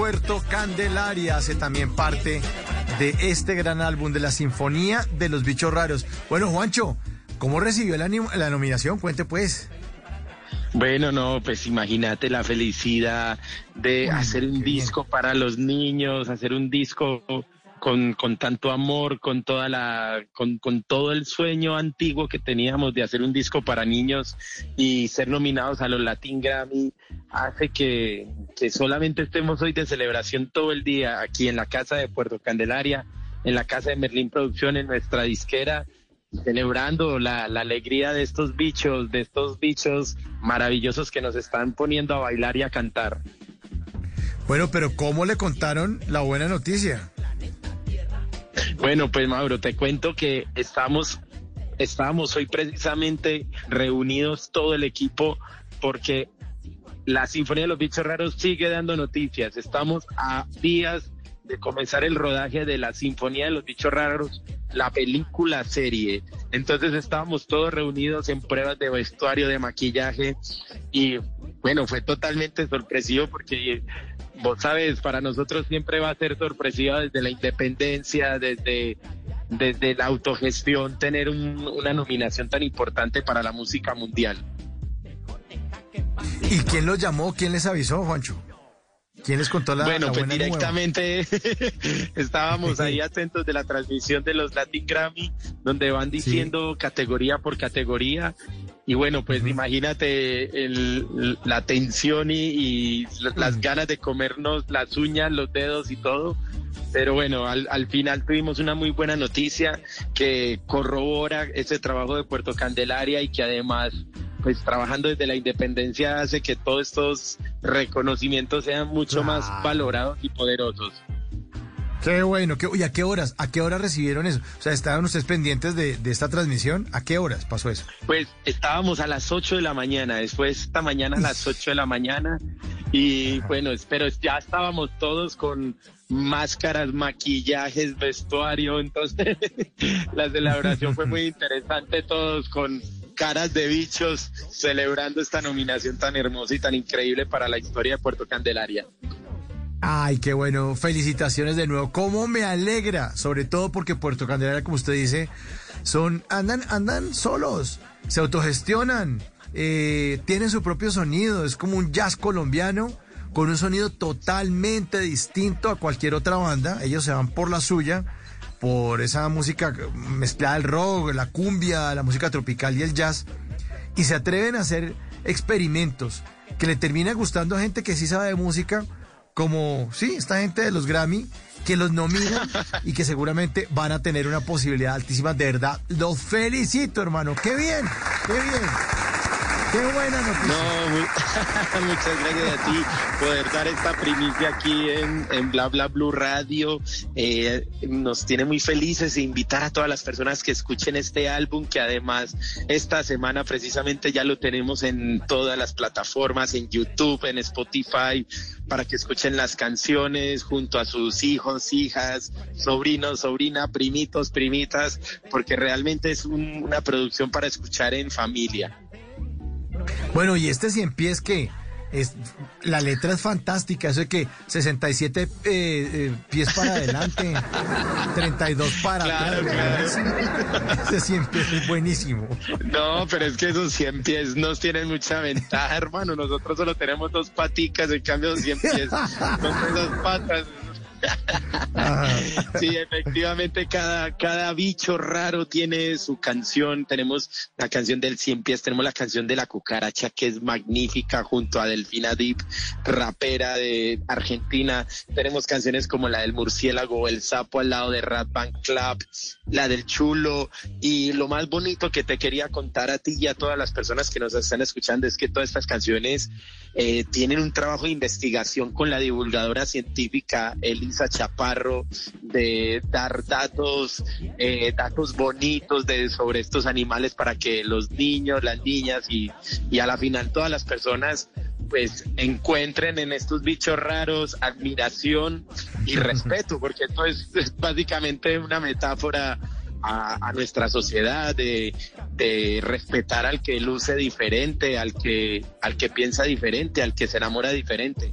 Puerto Candelaria hace también parte de este gran álbum de la Sinfonía de los Bichos Raros. Bueno, Juancho, ¿cómo recibió la, la nominación? Cuente pues. Bueno, no, pues imagínate la felicidad de hacer un disco para los niños, hacer un disco con, con tanto amor, con toda la, con, con, todo el sueño antiguo que teníamos de hacer un disco para niños y ser nominados a los Latin Grammy hace que, que solamente estemos hoy de celebración todo el día aquí en la casa de Puerto Candelaria, en la casa de Merlín Producción, en nuestra disquera, celebrando la, la alegría de estos bichos, de estos bichos maravillosos que nos están poniendo a bailar y a cantar. Bueno, pero ¿cómo le contaron la buena noticia? Bueno, pues Mauro, te cuento que estamos, estamos hoy precisamente reunidos todo el equipo porque la Sinfonía de los Bichos Raros sigue dando noticias. Estamos a días de comenzar el rodaje de la Sinfonía de los Bichos Raros, la película serie. Entonces estábamos todos reunidos en pruebas de vestuario, de maquillaje y bueno, fue totalmente sorpresivo porque vos sabes, para nosotros siempre va a ser sorpresiva desde la independencia, desde, desde la autogestión, tener una nominación tan importante para la música mundial. ¿Y quién los llamó? ¿Quién les avisó, Juancho? ¿Quién les contó la Bueno, pues directamente estábamos ahí atentos de la transmisión de los Latin Grammy, donde van diciendo categoría por categoría y bueno, pues imagínate la tensión y, las ganas de comernos las uñas, los dedos y todo. Pero bueno, al, al, final tuvimos una muy buena noticia que corrobora ese trabajo de Puerto Candelaria y que además, pues trabajando desde la independencia hace que todos estos reconocimientos sean mucho más valorados y poderosos. Qué bueno. ¿Y a qué horas? ¿A qué horas recibieron eso? O sea, ¿estaban ustedes pendientes de, esta transmisión? ¿A qué horas pasó eso? Pues estábamos a las 8 de la mañana, después esta mañana a las 8 de la mañana. Y bueno, pero ya estábamos todos con máscaras, maquillajes, vestuario. Entonces, la celebración fue muy interesante, todos con caras de bichos celebrando esta nominación tan hermosa y tan increíble para la historia de Puerto Candelaria. Ay, qué bueno. Felicitaciones de nuevo. Cómo me alegra, sobre todo porque Puerto Candelaria, como usted dice, son andan andan solos, se autogestionan, eh, tienen su propio sonido, es como un jazz colombiano con un sonido totalmente distinto a cualquier otra banda. Ellos se van por la suya, por esa música mezclada el rock, la cumbia, la música tropical y el jazz, y se atreven a hacer experimentos que le termina gustando a gente que sí sabe de música como, sí, esta gente de los Grammy, que los nominan y que seguramente van a tener una posibilidad altísima. De verdad, los felicito, hermano. ¡Qué bien! ¡Qué bien! Qué buena noticia. No, muchas gracias a ti poder dar esta primicia aquí en, en Bla Bla Blue Radio. Eh, nos tiene muy felices e invitar a todas las personas que escuchen este álbum, que además esta semana precisamente ya lo tenemos en todas las plataformas, en YouTube, en Spotify, para que escuchen las canciones junto a sus hijos, hijas, sobrinos, sobrina, primitos, primitas, porque realmente es una producción para escuchar en familia. Bueno, y este cien pies que es, la letra es fantástica, eso de que 67 eh, eh, pies para adelante, 32 para claro, atrás. Claro. Ese 100 pies es buenísimo. No, pero es que esos 100 pies nos tienen mucha ventaja, hermano. Nosotros solo tenemos dos paticas, en cambio 100 pies son dos patas. Sí, efectivamente, cada, cada bicho raro tiene su canción. Tenemos la canción del Cien Pies, tenemos la canción de la cucaracha, que es magnífica, junto a Delfina Deep, rapera de Argentina. Tenemos canciones como la del murciélago, el sapo al lado de Rat Band Club, la del chulo. Y lo más bonito que te quería contar a ti y a todas las personas que nos están escuchando es que todas estas canciones eh, tienen un trabajo de investigación con la divulgadora científica Elisa Chaparro de dar datos, eh, datos bonitos de, sobre estos animales para que los niños, las niñas y, y a la final todas las personas pues encuentren en estos bichos raros admiración y respeto, porque esto es, es básicamente una metáfora a, nuestra sociedad, de, de, respetar al que luce diferente, al que, al que piensa diferente, al que se enamora diferente.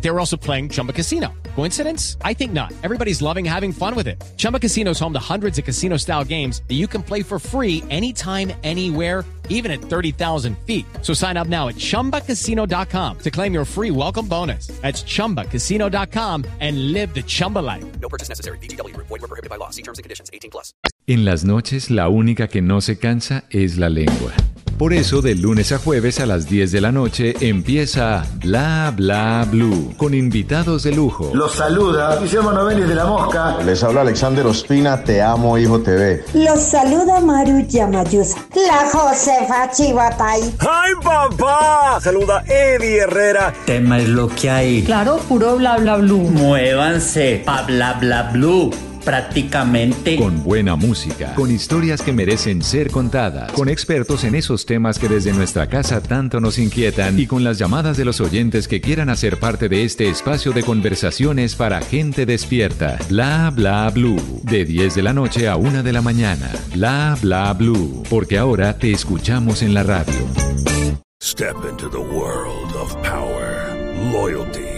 They were also playing Chumba Casino. Coincidence? I think not. Everybody's loving having fun with it. Chumba Casino is home to hundreds of casino style games that you can play for free anytime, anywhere, even at 30,000 feet. So sign up now at chumbacasino.com to claim your free welcome bonus. That's chumbacasino.com and live the Chumba life. No purchase necessary. DTW, void, were prohibited by law. See terms and conditions 18 plus. En las noches, la única que no se cansa es la lengua. Por eso, de lunes a jueves a las 10 de la noche empieza Bla Bla Blue con invitados de lujo. Los saluda Guillermo Novelli de La Mosca. Les habla Alexander Ospina, Te Amo Hijo TV. Los saluda Maru Yamayusa. La Josefa Chivatay. ¡Ay, papá! Saluda Eddie Herrera. Tema es lo que hay. Claro, puro Bla Bla Blue. Muévanse pa Bla Bla Blue prácticamente. Con buena música, con historias que merecen ser contadas, con expertos en esos temas que desde nuestra casa tanto nos inquietan y con las llamadas de los oyentes que quieran hacer parte de este espacio de conversaciones para gente despierta. Bla bla blue. De 10 de la noche a 1 de la mañana. Bla bla blue. Porque ahora te escuchamos en la radio. Step into the world of power, loyalty.